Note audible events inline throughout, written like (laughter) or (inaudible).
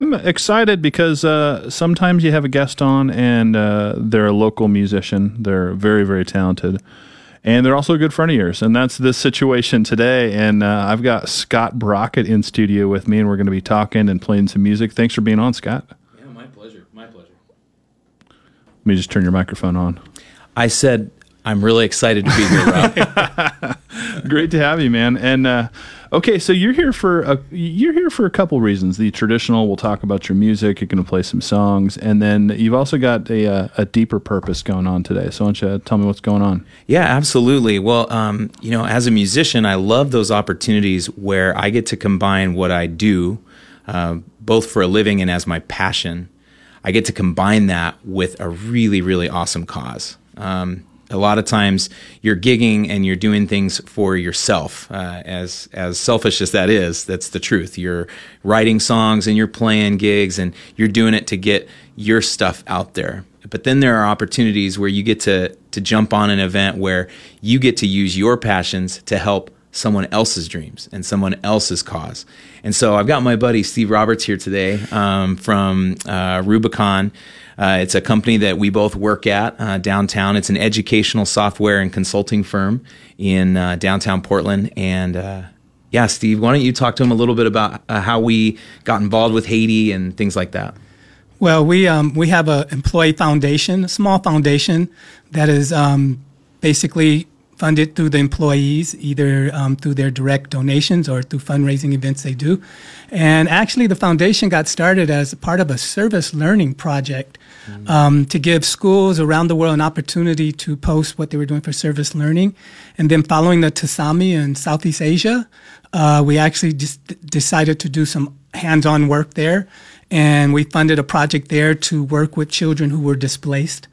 I'm excited because uh, sometimes you have a guest on and uh, they're a local musician. They're very, very talented. And they're also a good friend of yours. And that's this situation today. And uh, I've got Scott Brockett in studio with me, and we're going to be talking and playing some music. Thanks for being on, Scott. Yeah, my pleasure. My pleasure. Let me just turn your microphone on. I said, I'm really excited to be here, Rob. (laughs) Great to have you, man. And uh, okay, so you're here for a, you're here for a couple reasons. The traditional, we'll talk about your music. You're going to play some songs, and then you've also got a, a, a deeper purpose going on today. So why don't you tell me what's going on? yeah, absolutely. Well, um, you know, as a musician, I love those opportunities where I get to combine what I do, uh, both for a living and as my passion. I get to combine that with a really, really awesome cause. Um, a lot of times you're gigging and you're doing things for yourself. Uh, as as selfish as that is, that's the truth. You're writing songs and you're playing gigs and you're doing it to get your stuff out there. But then there are opportunities where you get to to jump on an event where you get to use your passions to help someone else's dreams and someone else's cause. And so I've got my buddy Steve Roberts here today um, from uh, Rubicon. Uh, it's a company that we both work at uh, downtown. It's an educational software and consulting firm in uh, downtown Portland. And uh, yeah, Steve, why don't you talk to him a little bit about uh, how we got involved with Haiti and things like that? Well, we um, we have a employee foundation, a small foundation that is um, basically funded through the employees, either um, through their direct donations or through fundraising events they do. And actually, the foundation got started as part of a service learning project um, to give schools around the world an opportunity to post what they were doing for service learning. And then, following the Tsunami in Southeast Asia, uh, we actually just d- decided to do some hands-on work there, and we funded a project there to work with children who were displaced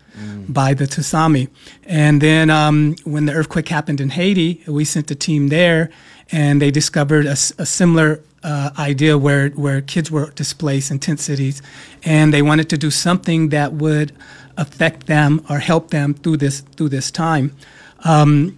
by the tsunami. And then um, when the earthquake happened in Haiti, we sent a team there, and they discovered a similar uh, idea where where kids were displaced in tent cities, and they wanted to do something that would affect them or help them through this through this time. Um,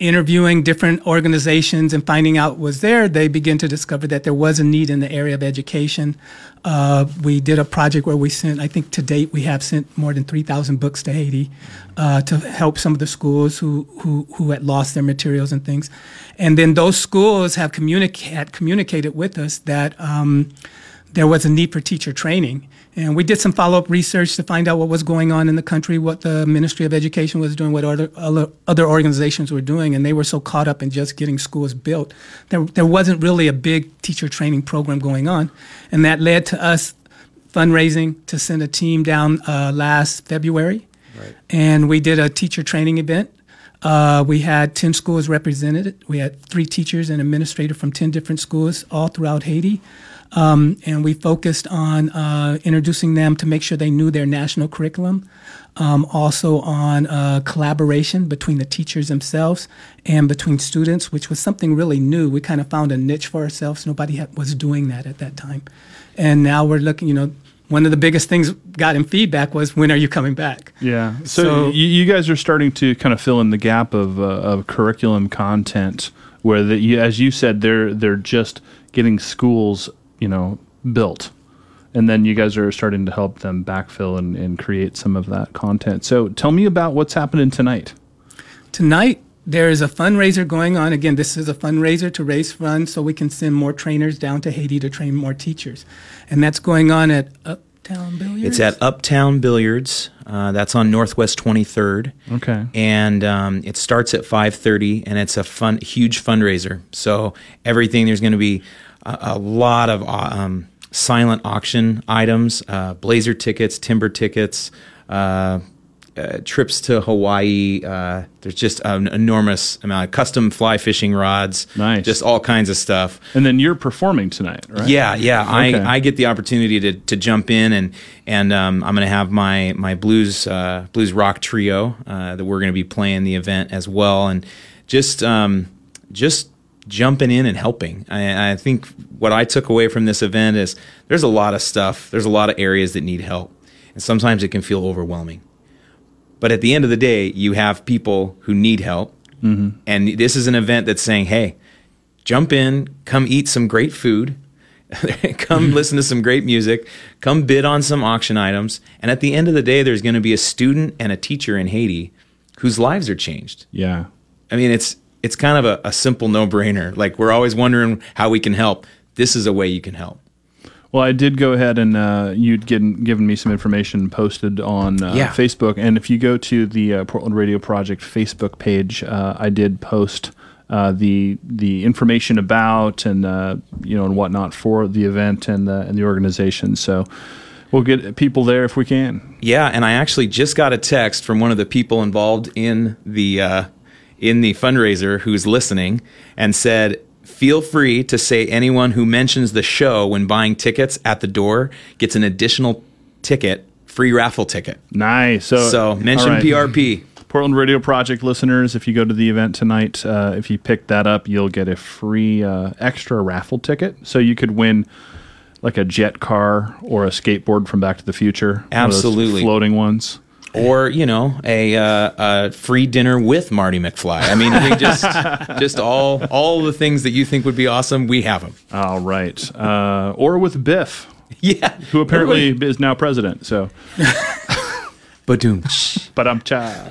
interviewing different organizations and finding out was there, they begin to discover that there was a need in the area of education. Uh, we did a project where we sent, I think to date, we have sent more than 3,000 books to Haiti uh, to help some of the schools who, who, who had lost their materials and things. And then those schools have communica- had communicated with us that um, there was a need for teacher training. And we did some follow up research to find out what was going on in the country, what the Ministry of Education was doing, what other, other, organizations were doing. And they were so caught up in just getting schools built. There, there wasn't really a big teacher training program going on. And that led to us fundraising to send a team down uh, last February. And we did a teacher training event. Uh, we had 10 schools represented. We had three teachers and administrator from 10 different schools all throughout Haiti. Um, and we focused on uh, introducing them to make sure they knew their national curriculum. Um, also on uh, collaboration between the teachers themselves and between students, which was something really new. We kind of found a niche for ourselves. Nobody had, was doing that at that time. And now we're looking, you know, one of the biggest things got in feedback was when are you coming back? Yeah. So, So- you, you guys are starting to kind of fill in the gap of, uh, of curriculum content where the, you, as you said, they're they're just getting schools, you know, built, and then you guys are starting to help them backfill and, and create some of that content. So tell me about what's happening tonight. Tonight, there is a fundraiser going on. Again, this is a fundraiser to raise funds so we can send more trainers down to Haiti to train more teachers. And that's going on at Uptown Billiards. It's at Uptown Billiards. Uh, that's on Northwest 23rd. Okay. and um, it starts at 5.30 and it's a fun huge fundraiser so everything there's going to be a, a lot of uh, um, silent auction items uh, blazer tickets timber tickets uh, uh, trips to hawaii uh, there's just an enormous amount of custom fly fishing rods Nice. just all kinds of stuff And then you're performing tonight, right? yeah, yeah. Okay. I, I get the opportunity to, to jump in and and um, I'm going to have my my blues uh, blues rock trio uh, that we're going to be playing the event as well, and just um, just jumping in and helping. I, I think what I took away from this event is there's a lot of stuff. There's a lot of areas that need help, and sometimes it can feel overwhelming. But at the end of the day, you have people who need help, mm-hmm. and this is an event that's saying, "Hey, jump in, come eat some great food, (laughs) come mm-hmm. listen to some great music, come bid on some auction items, and at the end of the day, there's going to be a student and a teacher in Haiti whose lives are changed. Yeah. I mean, it's it's kind of a, a simple no brainer. Like we're always wondering how we can help. This is a way you can help. Well, I did go ahead and uh, you'd given, given me some information posted on uh, Yeah. Facebook. And if you go to the uh, Portland Radio Project Facebook page, uh, I did post uh, the the information about and uh, you know and whatnot for the event and the and the organization. So we'll get people there if we can. Yeah, and I actually just got a text from one of the people involved in the uh, in the fundraiser who's listening and said, "Feel free to say anyone who mentions the show when buying tickets at the door gets an additional ticket, free raffle ticket." Nice. So So mention right. PRP. Portland Radio Project listeners, if you go to the event tonight, uh, if you pick that up, you'll get a free uh, extra raffle ticket. So you could win like a jet car or a skateboard from Back to the Future. one of those Absolutely. floating ones. Or you know a, uh, a free dinner with Marty McFly. I mean, we just (laughs) just all all the things that you think would be awesome, we have them. All right. Uh, or with Biff, (laughs) Yeah, who apparently is now president. So, (laughs) Badoom. but I'm cha.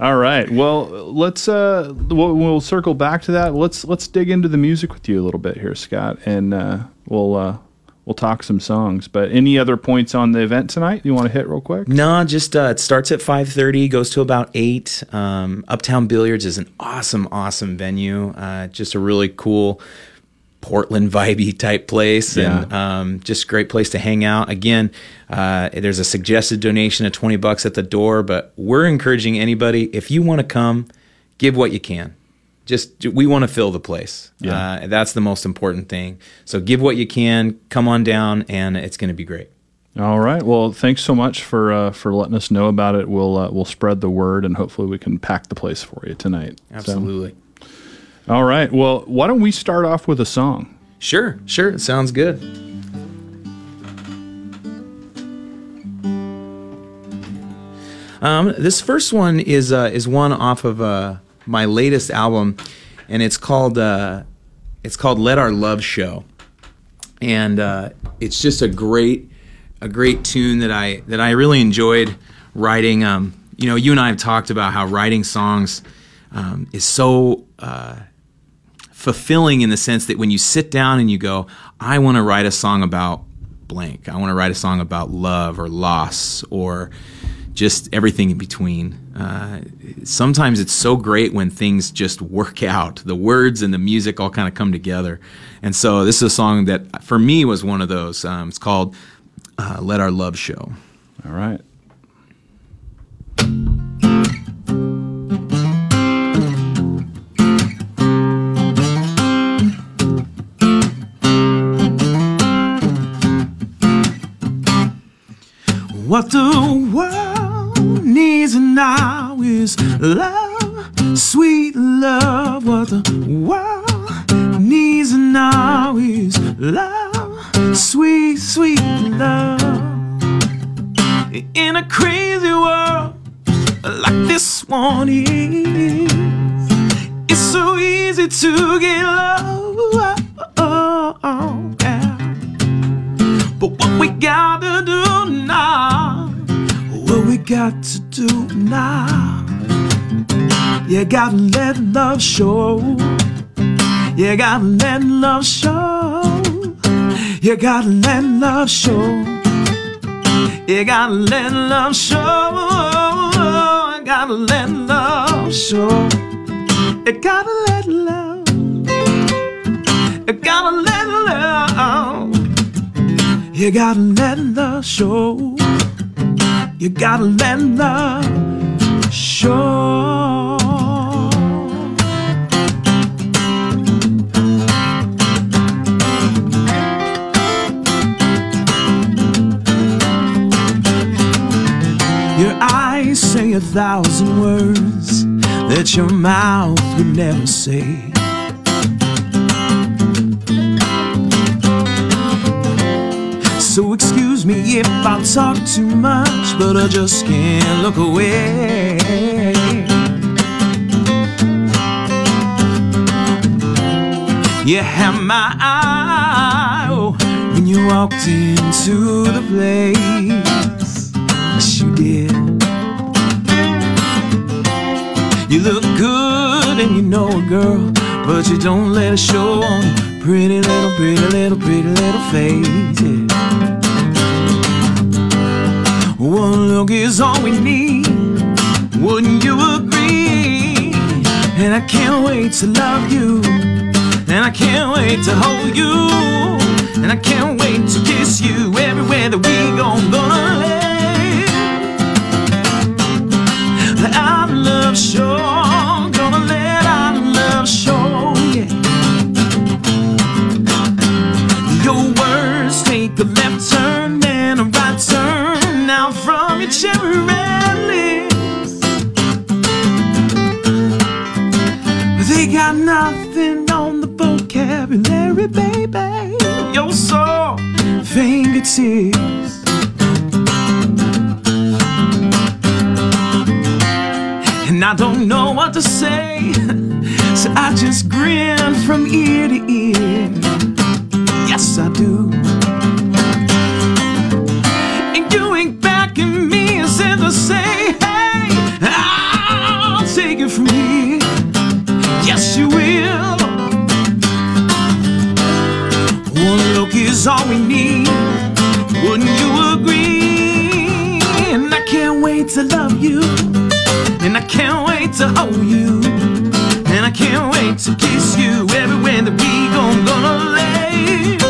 All right. Well, let's uh, we'll, we'll circle back to that. Let's let's dig into the music with you a little bit here, Scott, and uh, we'll uh, we'll talk some songs. But any other points on the event tonight you want to hit real quick? No, just uh, it starts at five thirty, goes to about eight. Um, Uptown Billiards is an awesome, awesome venue. Uh, just a really cool Portland (laughs) vibey type place, and um, just great place to hang out. Again, uh, there's a suggested donation of twenty bucks at the door, but we're encouraging anybody if you want to come, give what you can. Just we want to fill the place. Yeah. Uh, that's the most important thing. So give what you can, come on down, and it's going to be great. All right. Well, thanks so much for uh, for letting us know about it. We'll uh, we'll spread the word, and hopefully we can pack the place for you tonight. So- Absolutely. all right. Well, why don't we start off with a song? Sure, sure. It sounds good. Um, this first one is uh, is one off of uh, my latest album, and it's called uh, it's called "Let Our Love Show," and uh, it's just a great a great tune that I that I really enjoyed writing. Um, you know, you and I have talked about how writing songs um, is so uh, fulfilling in the sense that when you sit down and you go, I want to write a song about blank. I want to write a song about love or loss or just everything in between. Uh, sometimes it's so great when things just work out. The words and the music all kind of come together. And so this is a song that for me was one of those. Um, it's called uh, Let Our Love Show. All right. What the world needs now is love, sweet love. What the world needs now is love, sweet, sweet love. In a crazy world like this one is, it's so easy to get love. yeah. But what we gotta do now, we got to do now, you gotta let love show. You gotta let love show. You gotta let love show. You gotta let love show. You gotta let love show. You gotta let love. You gotta let love. You gotta let love show. You gotta let love show. Your eyes say a thousand words that your mouth would never say. So me if I talk too much, but I just can't look away. You have my eye, oh, when you walked into the place. Yes, you did. You look good and you know it, girl, but you don't let it show on your pretty little, pretty little, pretty little face. Yeah. One look is all we need. Wouldn't you agree? And I can't wait to love you. And I can't wait to hold you. And I can't wait to kiss you everywhere that we go. I'm gonna lay. our love show. Your cherry red lips. They got nothing on the vocabulary, baby. Your soft fingertips. And I don't know what to say, so I just grin from ear to ear. Yes, I do. To say, hey, I'll take it from here. Yes, you will. One look is all we need. Wouldn't you agree? And I can't wait to love you. And I can't wait to hold you. And I can't wait to kiss you everywhere that we go. I'm gonna lay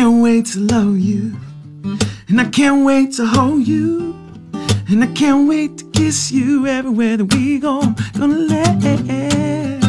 can't wait to love you, and I can't wait to hold you, and I can't wait to kiss you everywhere that we go. Gonna let.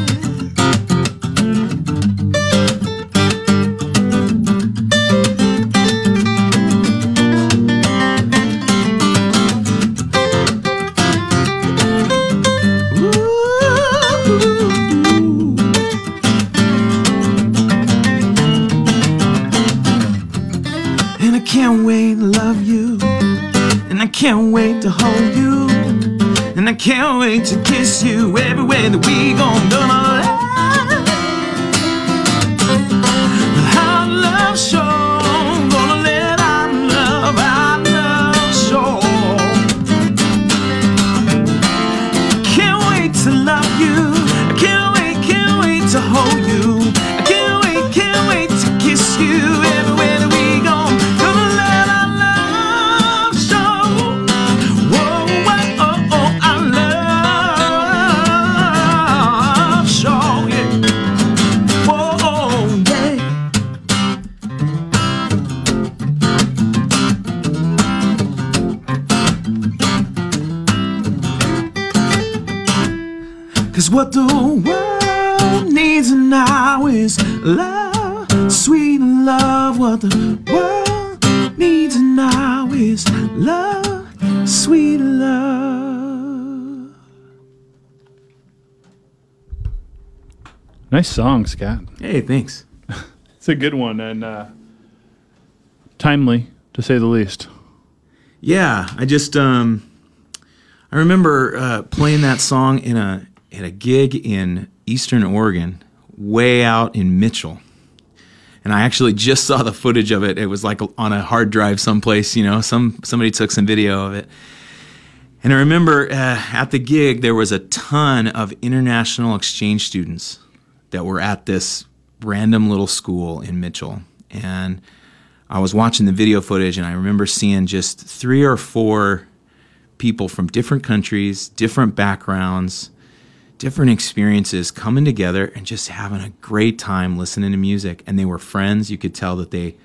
Everywhere that what the world needs now is love, sweet love. What the world needs now is love, sweet love. Nice song, Scott. Hey, thanks. (laughs) It's a good one and uh, timely, to say the least. Yeah, I just um, I remember uh, playing that song in a at a gig in Eastern Oregon, way out in Mitchell, and I actually just (laughs) saw the footage of it. It was like on a hard drive someplace, you know. Some somebody took some video of it, and I remember uh, at the gig there was a ton of international exchange students that were at this random little school in Mitchell, and I was watching the video footage and I remember seeing just three or four people from different countries, different backgrounds, different experiences coming together and just having a great time listening to music. And they were friends. You could tell that they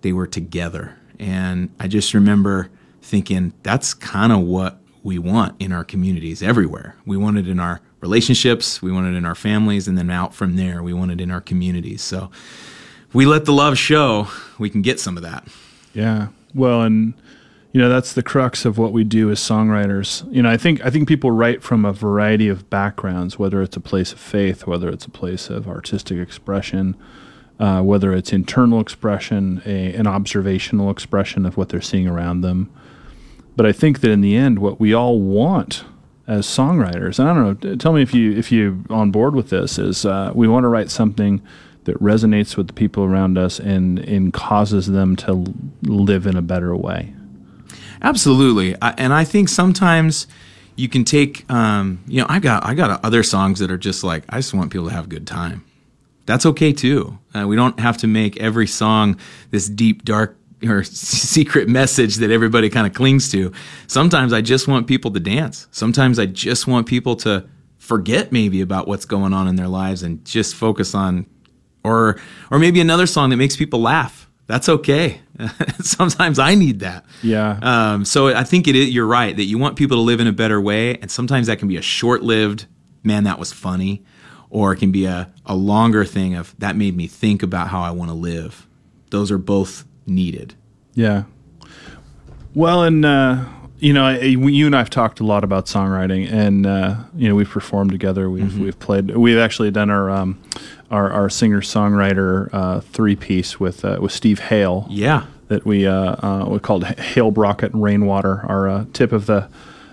they were together. And I just remember thinking that's kind of what we want in our communities everywhere. We want it in our relationships, we want it in our families, and then out from there, we want it in our communities. So if we let the love show, we can get some of that. Yeah. Well, and you know that's the crux of what we do as songwriters. You know, I think I think people write from a variety of backgrounds, whether it's a place of faith, whether it's a place of artistic expression, uh, whether it's internal expression, a, an observational expression of what they're seeing around them. But I think that in the end, what we all want as songwriters, and I don't know, tell me if you if you on board with this, is uh, we want to write something that resonates with the people around us and and causes them to live in a better way. Absolutely, I, and I think sometimes you can take, um, you know, I got I got other songs that are just like I just want people to have a good time. That's okay too. Uh, we don't have to make every song this deep, dark, or (laughs) secret message that everybody kind of clings to. Sometimes I just want people to dance. Sometimes I just want people to forget maybe about what's going on in their lives and just focus on, or or maybe another song that makes people laugh that's okay. (laughs) sometimes I need that. Yeah. Um, so I think it is, you're right that you want people to live in a better way, and sometimes that can be a short-lived, man, that was funny, or it can be a, a longer thing of that made me think about how I want to live. Those are both needed. Yeah. Well, and uh, you know, you and I've talked a lot about songwriting, and uh, you know, we've performed together. We've mm-hmm. we've played. We've actually done our um, our, our singer songwriter uh, three piece with uh, with Steve Hale. Yeah, that we uh, uh, we called Hale Brockett and Rainwater. Our uh, tip of the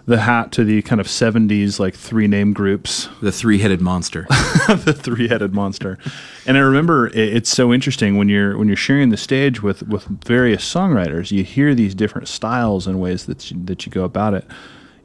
the hat to the kind of 70s like three name groups the three-headed monster (laughs) the three-headed monster and i remember it, it's so interesting when you're when you're sharing the stage with with various songwriters you hear these different styles and ways that you, that you go about it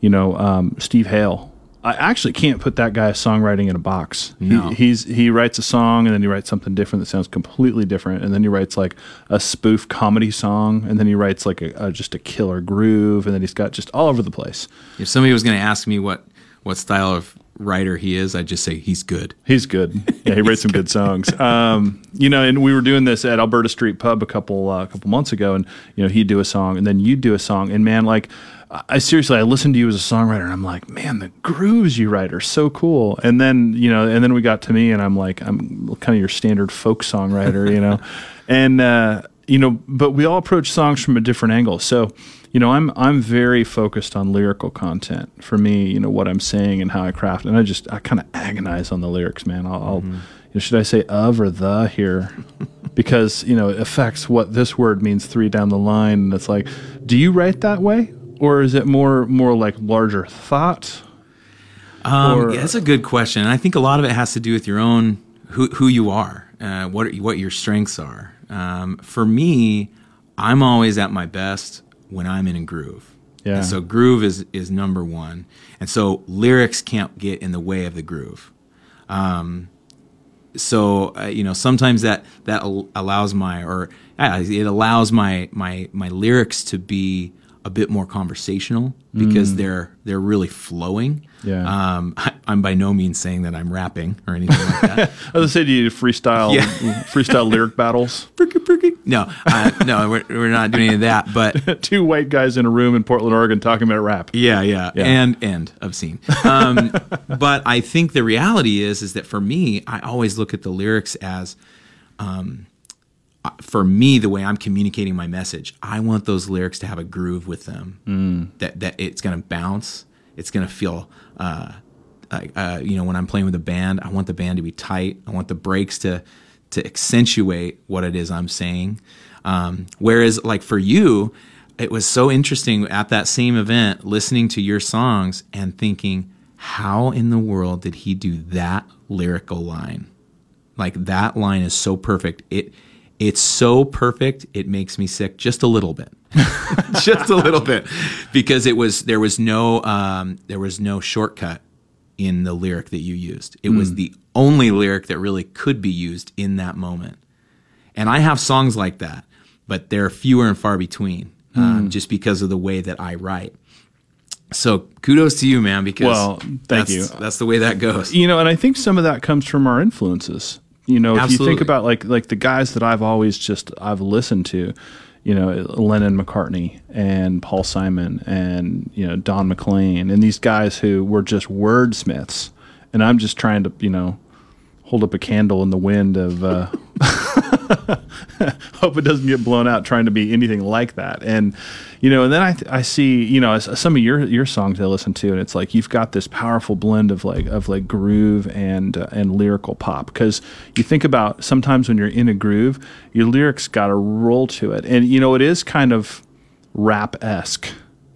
you know um, steve hale I actually can't put that guy's songwriting in a box. No. He, he's he writes a song and then he writes something different that sounds completely different, and then he writes like a spoof comedy song, and then he writes like a, a just a killer groove, and then he's got just all over the place. If somebody was going to ask me what what style of writer he is, I'd just say he's good. He's good. Yeah, he writes some good songs. (laughs) Um, you know, and we were doing this at Alberta Street Pub a couple uh, a couple months ago, and you know he'd do a song, and then you'd do a song, and man, like I seriously, I listened to you as a songwriter, and I'm like, man, the grooves you write are so cool. And then, you know, and then we got to me, and I'm like, I'm kind of your standard folk songwriter, you know, (laughs) and uh, you know, but we all approach songs from a different angle. So, you know, I'm I'm very focused on lyrical content for me. You know, what I'm saying and how I craft, and I just I kind of agonize on the lyrics, man. I'll, I'll mm-hmm. you know, should I say of or the here? (laughs) because you know it affects what this word means three down the line, and it's like, do you write that way? Or is it more more like larger thought? Um, yeah, that's a good question. And I think a lot of it has to do with your own who who you are, uh, what what your strengths are. Um, for me, I'm always at my best when I'm in a groove. Yeah. And so groove is is number one, and so lyrics can't get in the way of the groove. Um, so uh, you know sometimes that that allows my or uh, it allows my my my lyrics to be a bit more conversational because mm. they're they're really flowing. Yeah. Um, (laughs) I, am by no means saying that I'm rapping or anything like that. (laughs) I was say, do you freestyle yeah. (laughs) freestyle lyric battles? No, uh, no, we're, we're not doing any of that. But two white guys in a room in Portland, Oregon, talking about rap. Yeah, yeah, yeah. and and obscene. Um, but I think the reality is is that for me, I always look at the lyrics as. Um, for me, the way I'm communicating my message, I want those lyrics to have a groove with them. Mm. That that it's going to bounce. It's going to feel. Uh, uh, you know, when I'm playing with a band, I want the band to be tight. I want the breaks to to accentuate what it is I'm saying. Um, whereas, like for you, it was so interesting at that same event, listening to your songs and thinking, how in the world did he do that lyrical line? Like that line is so perfect. It it's so perfect, it makes me sick just a little bit. (laughs) just a little bit. Because it was there was no um, there was no shortcut in the lyric that you used. It mm. was hmm. the only lyric that really could be used in that moment. And I have songs like that, but they're fewer and far between um, mm. just because of the way that I write. So kudos to you, man, because well, thank that's, you. That's the way that goes. You know, and I think some of that comes from our influences. You know, Absolutely. if you think about like like the guys that I've always just I've listened to, you know, Lennon McCartney and Paul Simon and you know Don McLean and these guys who were just wordsmiths and I'm just trying to you know hold up a candle in the wind of uh, (laughs) hope it doesn't get blown out trying to be anything like that and you know and then i i see you know some of your your songs i listen to and it's like you've got this powerful blend of like of like groove and uh, and lyrical pop. Because you think about sometimes when you're in a groove your lyrics got a roll to it. And you know it is kind of rap-esque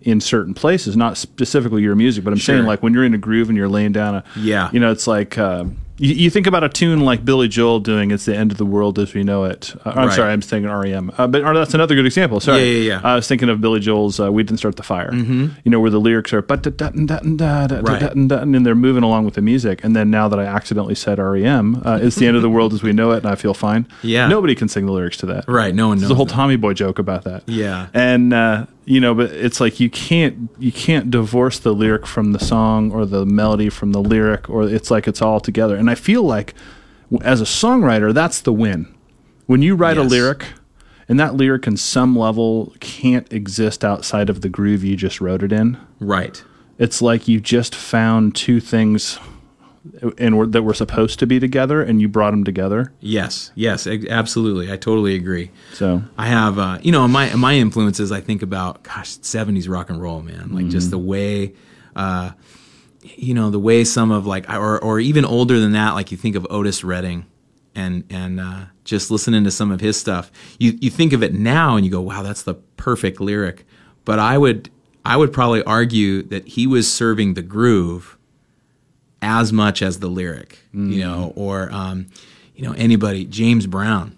in certain places not specifically your music but i'm saying like when you're in a groove and you're laying down a Yeah. you know it's like uh, you, you think about a tune like Billy Joel doing "It's the End of the World as We Know It." Uh, I'm Right. sorry, I'm thinking REM, uh, but or that's another good example. Sorry, Yeah, yeah, yeah. I was thinking of Billy Joel's uh, "We Didn't Start the Fire." Mm-hmm. You know where the lyrics are but and then they're moving along with the music. And then now that I accidentally said REM, uh, "It's the End of the World as We Know It," and I feel fine. Yeah. nobody can sing the lyrics to that. Right. No one knows. There's a whole that. Tommy Boy joke about that. Yeah. And uh, you know, but it's like you can't you can't divorce the lyric from the song or the melody from the lyric, or it's like it's all together. And I feel like as a songwriter, that's the win. When you write a lyric, and that lyric, in some level, can't exist outside of the groove you just wrote it in. Right. It's like you just found two things, and were, that were supposed to be together, and you brought them together. Yes. Yes. Absolutely. I totally agree. So I have, uh, you know, my my influences. I think about, gosh, '70s rock and roll, man. Like just the way, uh, you know, the way some of like, or or even older than that, like you think of Otis Redding, and and uh, just listening to some of his stuff. You you think of it now and you go, wow, that's the perfect lyric. But I would I would probably argue that he was serving the groove as much as the lyric, you know, or um, you know anybody. James Brown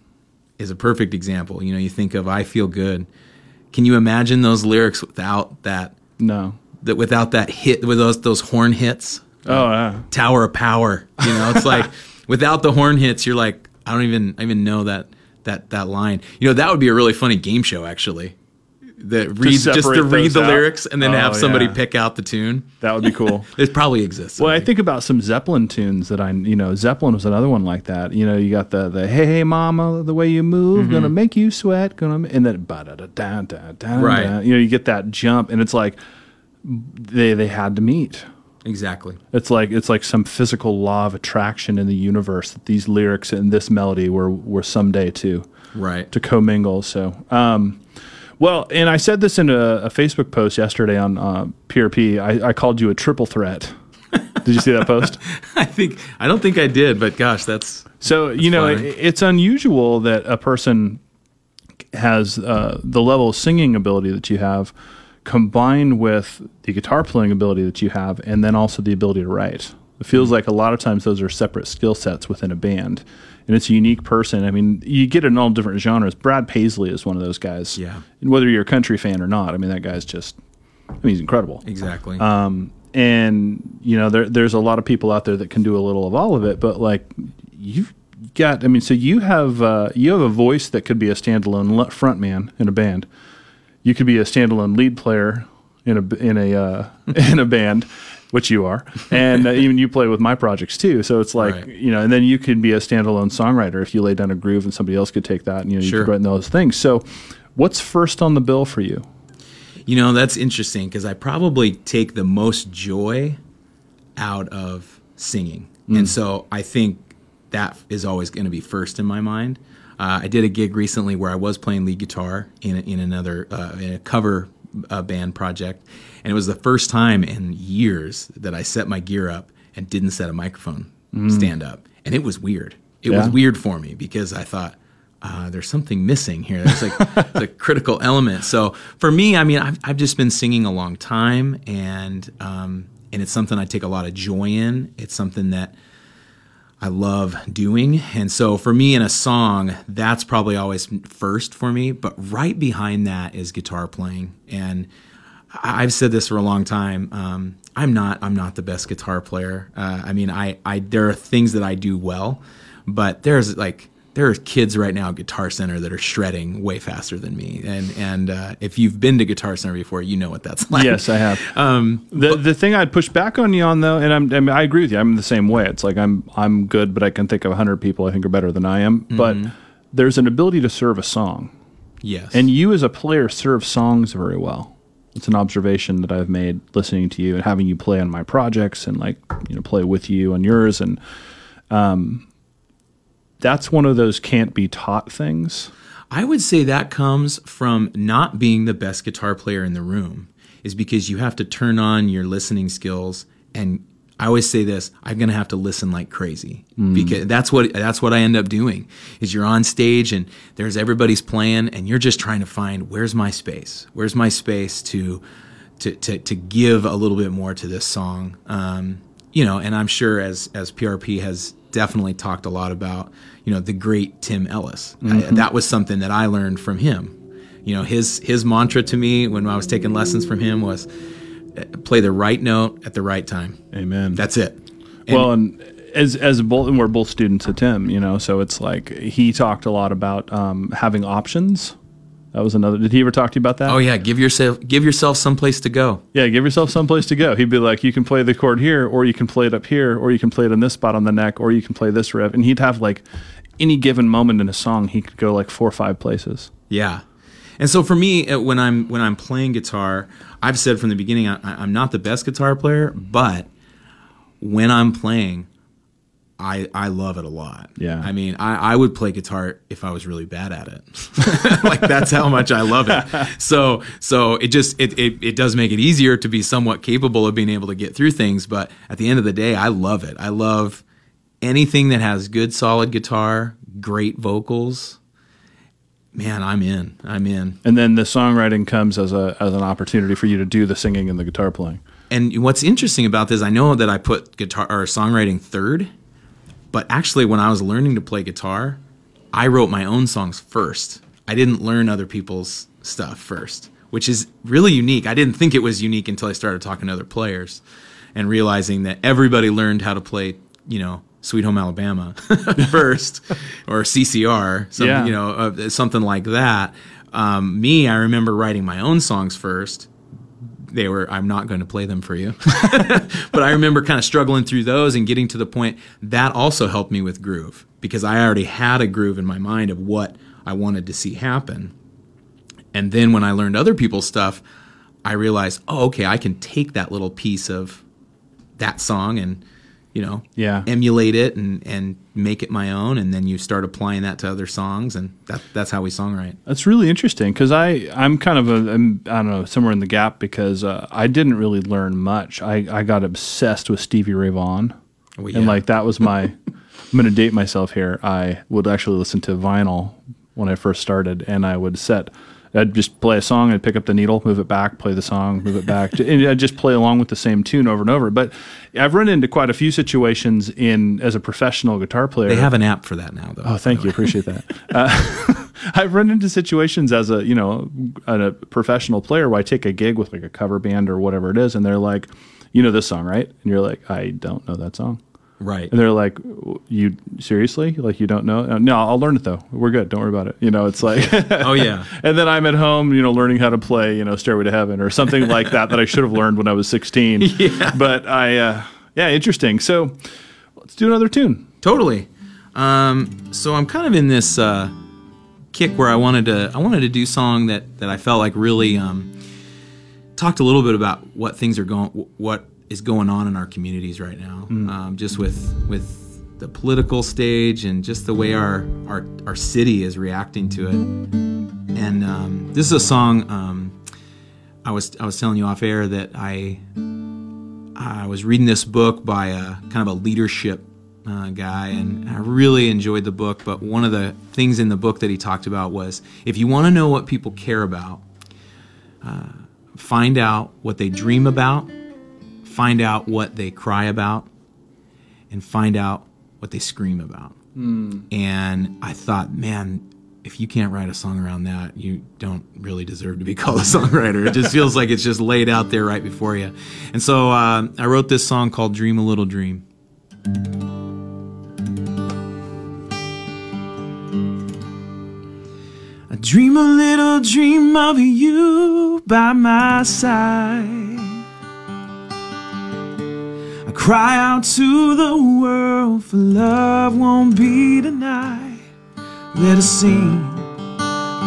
is a perfect example. You know, you think of "I Feel Good." Can you imagine those lyrics without that? no, That without that hit with those those horn hits, oh yeah, Tower of Power. You know, it's like (laughs) without the horn hits, you're like, I don't even I even know that that that line. You know, that would be a really funny game show actually. That read just to read the out? lyrics and then Oh, have somebody yeah. pick out the tune. that would be cool. (laughs) It probably exists. Well, I think about some Zeppelin tunes that I, you know, Zeppelin was another one like that. You know, you got the the Hey Hey Mama, the way you move, gonna make you sweat, gonna, and then ba da da da da da. Right. da. You know, you get that jump, and it's like they they had to meet. exactly. It's like it's like some physical law of attraction in the universe that these lyrics and this melody were were someday to Right. to commingle. So, um, well, and I said this in a, a Facebook post yesterday on uh, PRP. I, I called you a triple threat. (laughs) Did you see that post? I think I don't think I did, but gosh, that's So you know, it, it's unusual that a person has uh, the level of singing ability that you have, combined with the guitar playing ability that you have, and then also the ability to write. It feels Mm-hmm. like a lot of times those are separate skill sets within a band, and it's a unique person. I mean, you get it in all different genres. Brad Paisley is one of those guys. Yeah. And whether you're a country fan or not, I mean, that guy's just, I mean, he's incredible exactly. um, and you know there, there's a lot of people out there that can do a little of all of it but like you've got i mean so you have uh, you have a voice that could be a standalone front man in a band you could be a standalone lead player in a in a uh, (laughs) in a band which you are and uh, even you play with my projects too so it's like Right. you know and then you can be a standalone songwriter if you lay down a groove and somebody else could take that and you know you could write those things so what's first on the bill for you You know, that's interesting because I probably take the most joy out of singing. And so I think that is always going to be first in my mind. Uh, I did a gig recently where I was playing lead guitar in, in another uh, in a cover uh, band project, and it was the first time in years that I set my gear up and didn't set a microphone stand up, and it was weird. It was weird for me because I thought, uh, there's something missing here. There's like (laughs) the critical element. So for me, I mean, I've, I've just been singing a long time, and um, and it's something I take a lot of joy in. It's something that I love doing, and so for me, in a song, that's probably always first for me. But right behind that is guitar playing, and I've said this for a long time. Um, I'm not. I'm not the best guitar player. Uh, I mean, I, I. There are things that I do well, but there's like there are kids right now at Guitar Center that are shredding way faster than me. And and uh, if you've been to Guitar Center before, you know what that's like. Yes, I have. (laughs) Um, the the thing I'd push back on you on though, and I'm, I, mean, I agree with you. I'm the same way. It's like I'm I'm good, but I can think of hundred people I think are better than I am. But there's an ability to serve a song, yes. and you as a player serve songs very well. It's an observation that I've made listening to you and having you play on my projects and like you know play with you on yours and um, that's one of those can't be taught things. I would say that comes from not being the best guitar player in the room, is because you have to turn on your listening skills. And I always say this: I'm going to have to listen like crazy because that's what that's what I end up doing. Is you're on stage and there's everybody's playing, and you're just trying to find where's my space, where's my space to to to, to give a little bit more to this song. Um, you know, and I'm sure as as PRP has definitely talked a lot about, you know, the great Tim Ellis. I- that was something that I learned from him. You know, his his mantra to me when I was taking lessons from him was uh, play the right note at the right time. Amen. That's it. And- well, and as as both and we're both students at Tim, you know, so it's like he talked a lot about um, having options. That was another. Did he ever talk to you about that? oh yeah, give yourself give yourself some place to go. Yeah, give yourself some place to go. He'd be like, you can play the chord here, or you can play it up here, or you can play it in this spot on the neck, or you can play this riff. And he'd have like any given moment in a song, he could go like four or five places. Yeah. And so for me, uh, when I'm when I'm playing guitar, I've said from the beginning I, I'm not the best guitar player, but when I'm playing, I I love it a lot. Yeah. I mean, I, I would play guitar if I was really bad at it. (laughs) like that's how much I love it. (laughs) So so it just it, it it does make it easier to be somewhat capable of being able to get through things. But at the end of the day, I love it. I love anything that has good solid guitar, great vocals. Man, I'm in. I'm in. And then the songwriting comes as a as an opportunity for you to do the singing and the guitar playing. And what's interesting about this, I know that I put guitar or songwriting third, but actually, when I was learning to play guitar, I wrote my own songs first. I didn't learn other people's stuff first, which is really unique. I didn't think it was unique until I started talking to other players and realizing that everybody learned how to play, you know, Sweet Home Alabama (laughs) first or CCR, something, Yeah. you know, uh, something like that. Um, me, I remember writing my own songs first they were i'm not going to play them for you. (laughs) But i remember kind of struggling through those and getting to the point that also helped me with groove because i already had a groove in my mind of what i wanted to see happen. And then when i learned other people's stuff i realized oh okay i can take that little piece of that song and you know Yeah. emulate it and and make it my own and then you start applying that to other songs and that, that's how we songwrite That's really interesting because I I'm kind of a I'm, I don't know somewhere in the gap because uh, I didn't really learn much. I I got obsessed with Stevie Ray Vaughan, Oh, and like that was my. (laughs) I'm going to date myself here. I would actually listen to vinyl when I first started, and I would set. I'd just play a song, I'd pick up the needle, move it back, play the song, move it back, (laughs) and I'd just play along with the same tune over and over. But I've run into quite a few situations in as a professional guitar player. they have an app for that now though Oh, thank you. Appreciate that. (laughs) Uh, (laughs) I've run into situations as a you know a, a professional player where I take a gig with like a cover band or whatever it is, and they're like, "You know this song, right?" And you're like, "I don't know that song." Right And they're like, "You seriously? Like you don't know?" Uh, No, I'll learn it though. We're good. Don't worry about it. You know, it's like, (laughs) (laughs) oh yeah and then I'm at home, you know, learning how to play, you know, Stairway to Heaven or something like that that I should have learned when I was 16. (laughs) Yeah. But I, uh, yeah, interesting. So let's do another tune. Totally. Um, so I'm kind of in this uh, kick where I wanted to I wanted to do song that that I felt like really um, talked a little bit about what things are going what is going on in our communities right now, um, just with with the political stage and just the way our our our city is reacting to it. And um, this is a song um, I was I was telling you off air that I I was reading this book by a kind of a leadership uh, guy, and I really enjoyed the book. But one of the things in the book that he talked about was if you want to know what people care about, uh, find out what they dream about, find out what they cry about, and find out what they scream about. And I thought, man, if you can't write a song around that, you don't really deserve to be (laughs) called a songwriter. It just (laughs) feels like it's just laid out there right before you. And so uh, I wrote this song called Dream a Little Dream. I dream a little dream of you by my side. Cry out to the world for love won't be denied. Let us sing,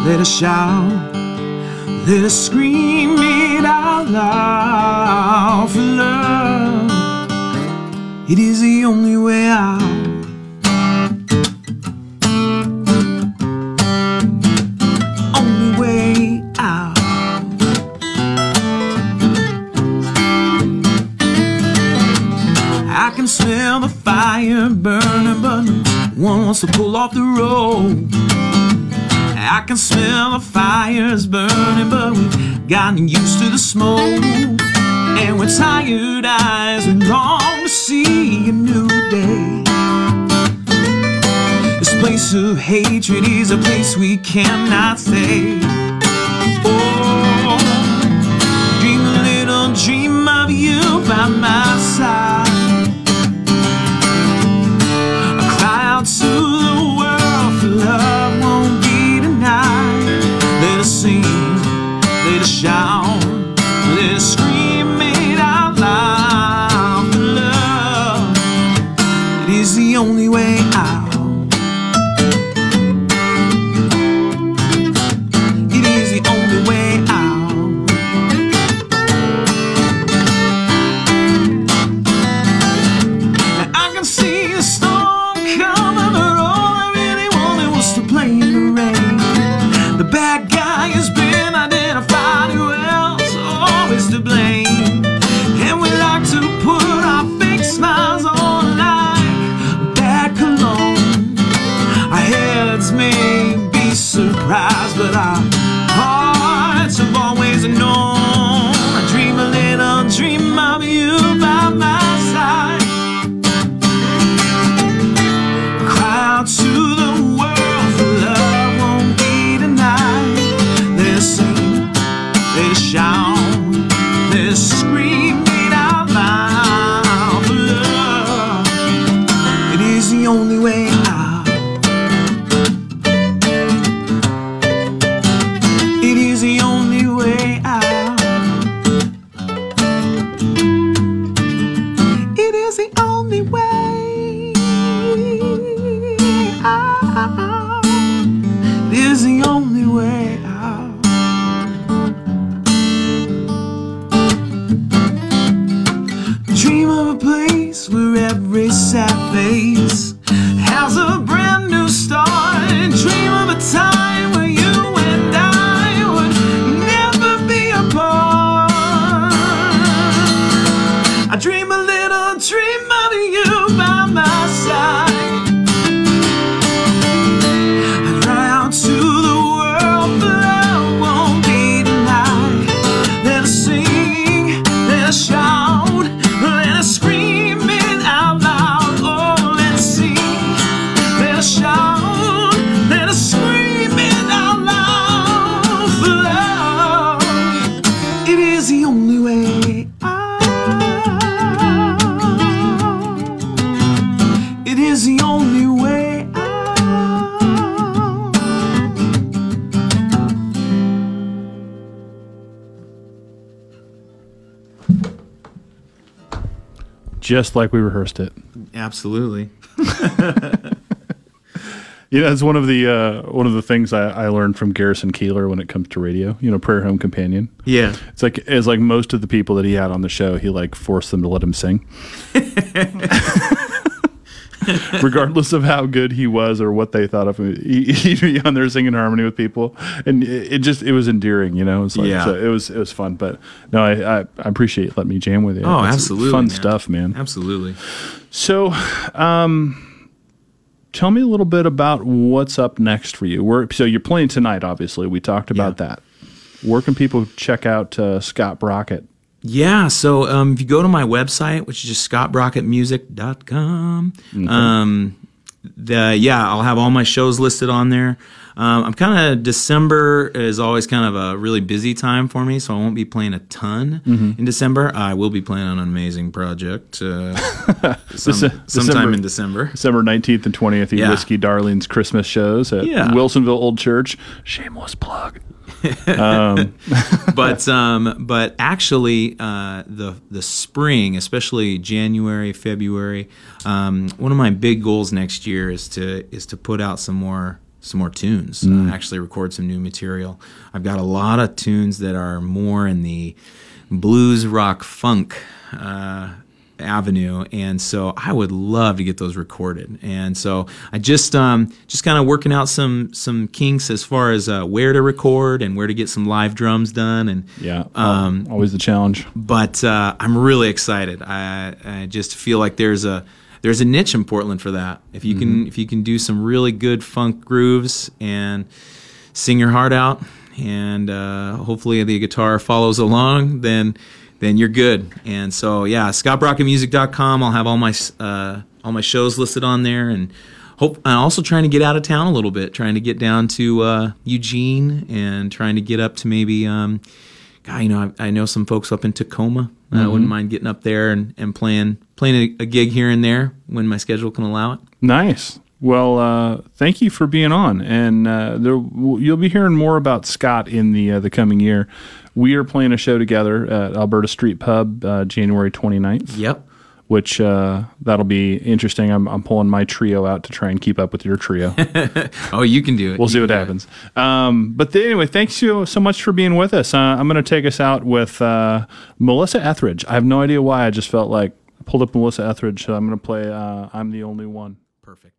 let us shout, let us scream it out loud for love. It is the only way out. Smell the fire burning, but one wants to pull off the road. I can smell the fires burning, but we've gotten used to the smoke. And we're tired eyes and long to see a new day. This place of hatred is a place we cannot stay. Just like we rehearsed it. Absolutely. (laughs) You know, it's one of the uh, one of the things I, I learned from Garrison Keillor when it comes to radio. You know, Prairie Home Companion. Yeah. It's like it's like most of the people that he had on the show, he like forced them to let him sing. (laughs) (laughs) Regardless of how good he was or what they thought of him, he, (laughs) he'd be on there singing harmony with people, and it, it just it was endearing, you know. It's like, Yeah. so it was it was fun, but no, I, I, I appreciate you letting me jam with you. Oh, It's absolutely, fun man. stuff, man. Absolutely. So, um, tell me a little bit about what's up next for you. Where, so you're playing tonight, obviously. We talked about Yeah. that. Where can people check out uh, Scott Brockett? Yeah, so um, if you go to my website, which is just scottbrockettmusic.com, um, the, yeah, I'll have all my shows listed on there. Um, I'm kind of December is always kind of a really busy time for me, so I won't be playing a ton in December. I will be playing on an amazing project uh, (laughs) some, sometime in December. December 19th and 20th, at Yeah. Whiskey Darling's Christmas shows at Yeah. Wilsonville Old Church. Shameless plug. (laughs) (laughs) but um, but actually, uh, the the spring, especially January, February, um, one of my big goals next year is to is to put out some more some more tunes. Uh, actually, record some new material. I've got a lot of tunes that are more in the blues rock funk uh, avenue and so i would love to get those recorded and so i just um, just kind of working out some some kinks as far as uh, where to record and where to get some live drums done and Yeah. um, always the challenge. but uh, I'm really excited. I, I just feel like there's a there's a niche in Portland for that. If you can if you can do some really good funk grooves and sing your heart out, and uh, hopefully the guitar follows along, then then you're good. And so yeah, ScottBrockettMusic.com. I'll have all my uh, all my shows listed on there, and hope I'm also trying to get out of town a little bit, trying to get down to uh, Eugene, and trying to get up to maybe. Um, God, you know, I, I know some folks up in Tacoma. I wouldn't mind getting up there and, and playing playing a, a gig here and there when my schedule can allow it. Nice. Well, uh, thank you for being on, and uh, there, you'll be hearing more about Scott in the uh, the coming year. We are playing a show together at Alberta Street Pub, uh, January 29th. Yep. Which uh, that'll be interesting. I'm, I'm pulling my trio out to try and keep up with your trio. (laughs) Oh, you can do it. We'll You see what can do it. happens. Um, but th- anyway, thanks you so much for being with us. Uh, I'm going to take us out with uh, Melissa Etheridge. I have no idea why. I just felt like I pulled up Melissa Etheridge. So I'm going to play uh, "I'm the Only One." Perfect.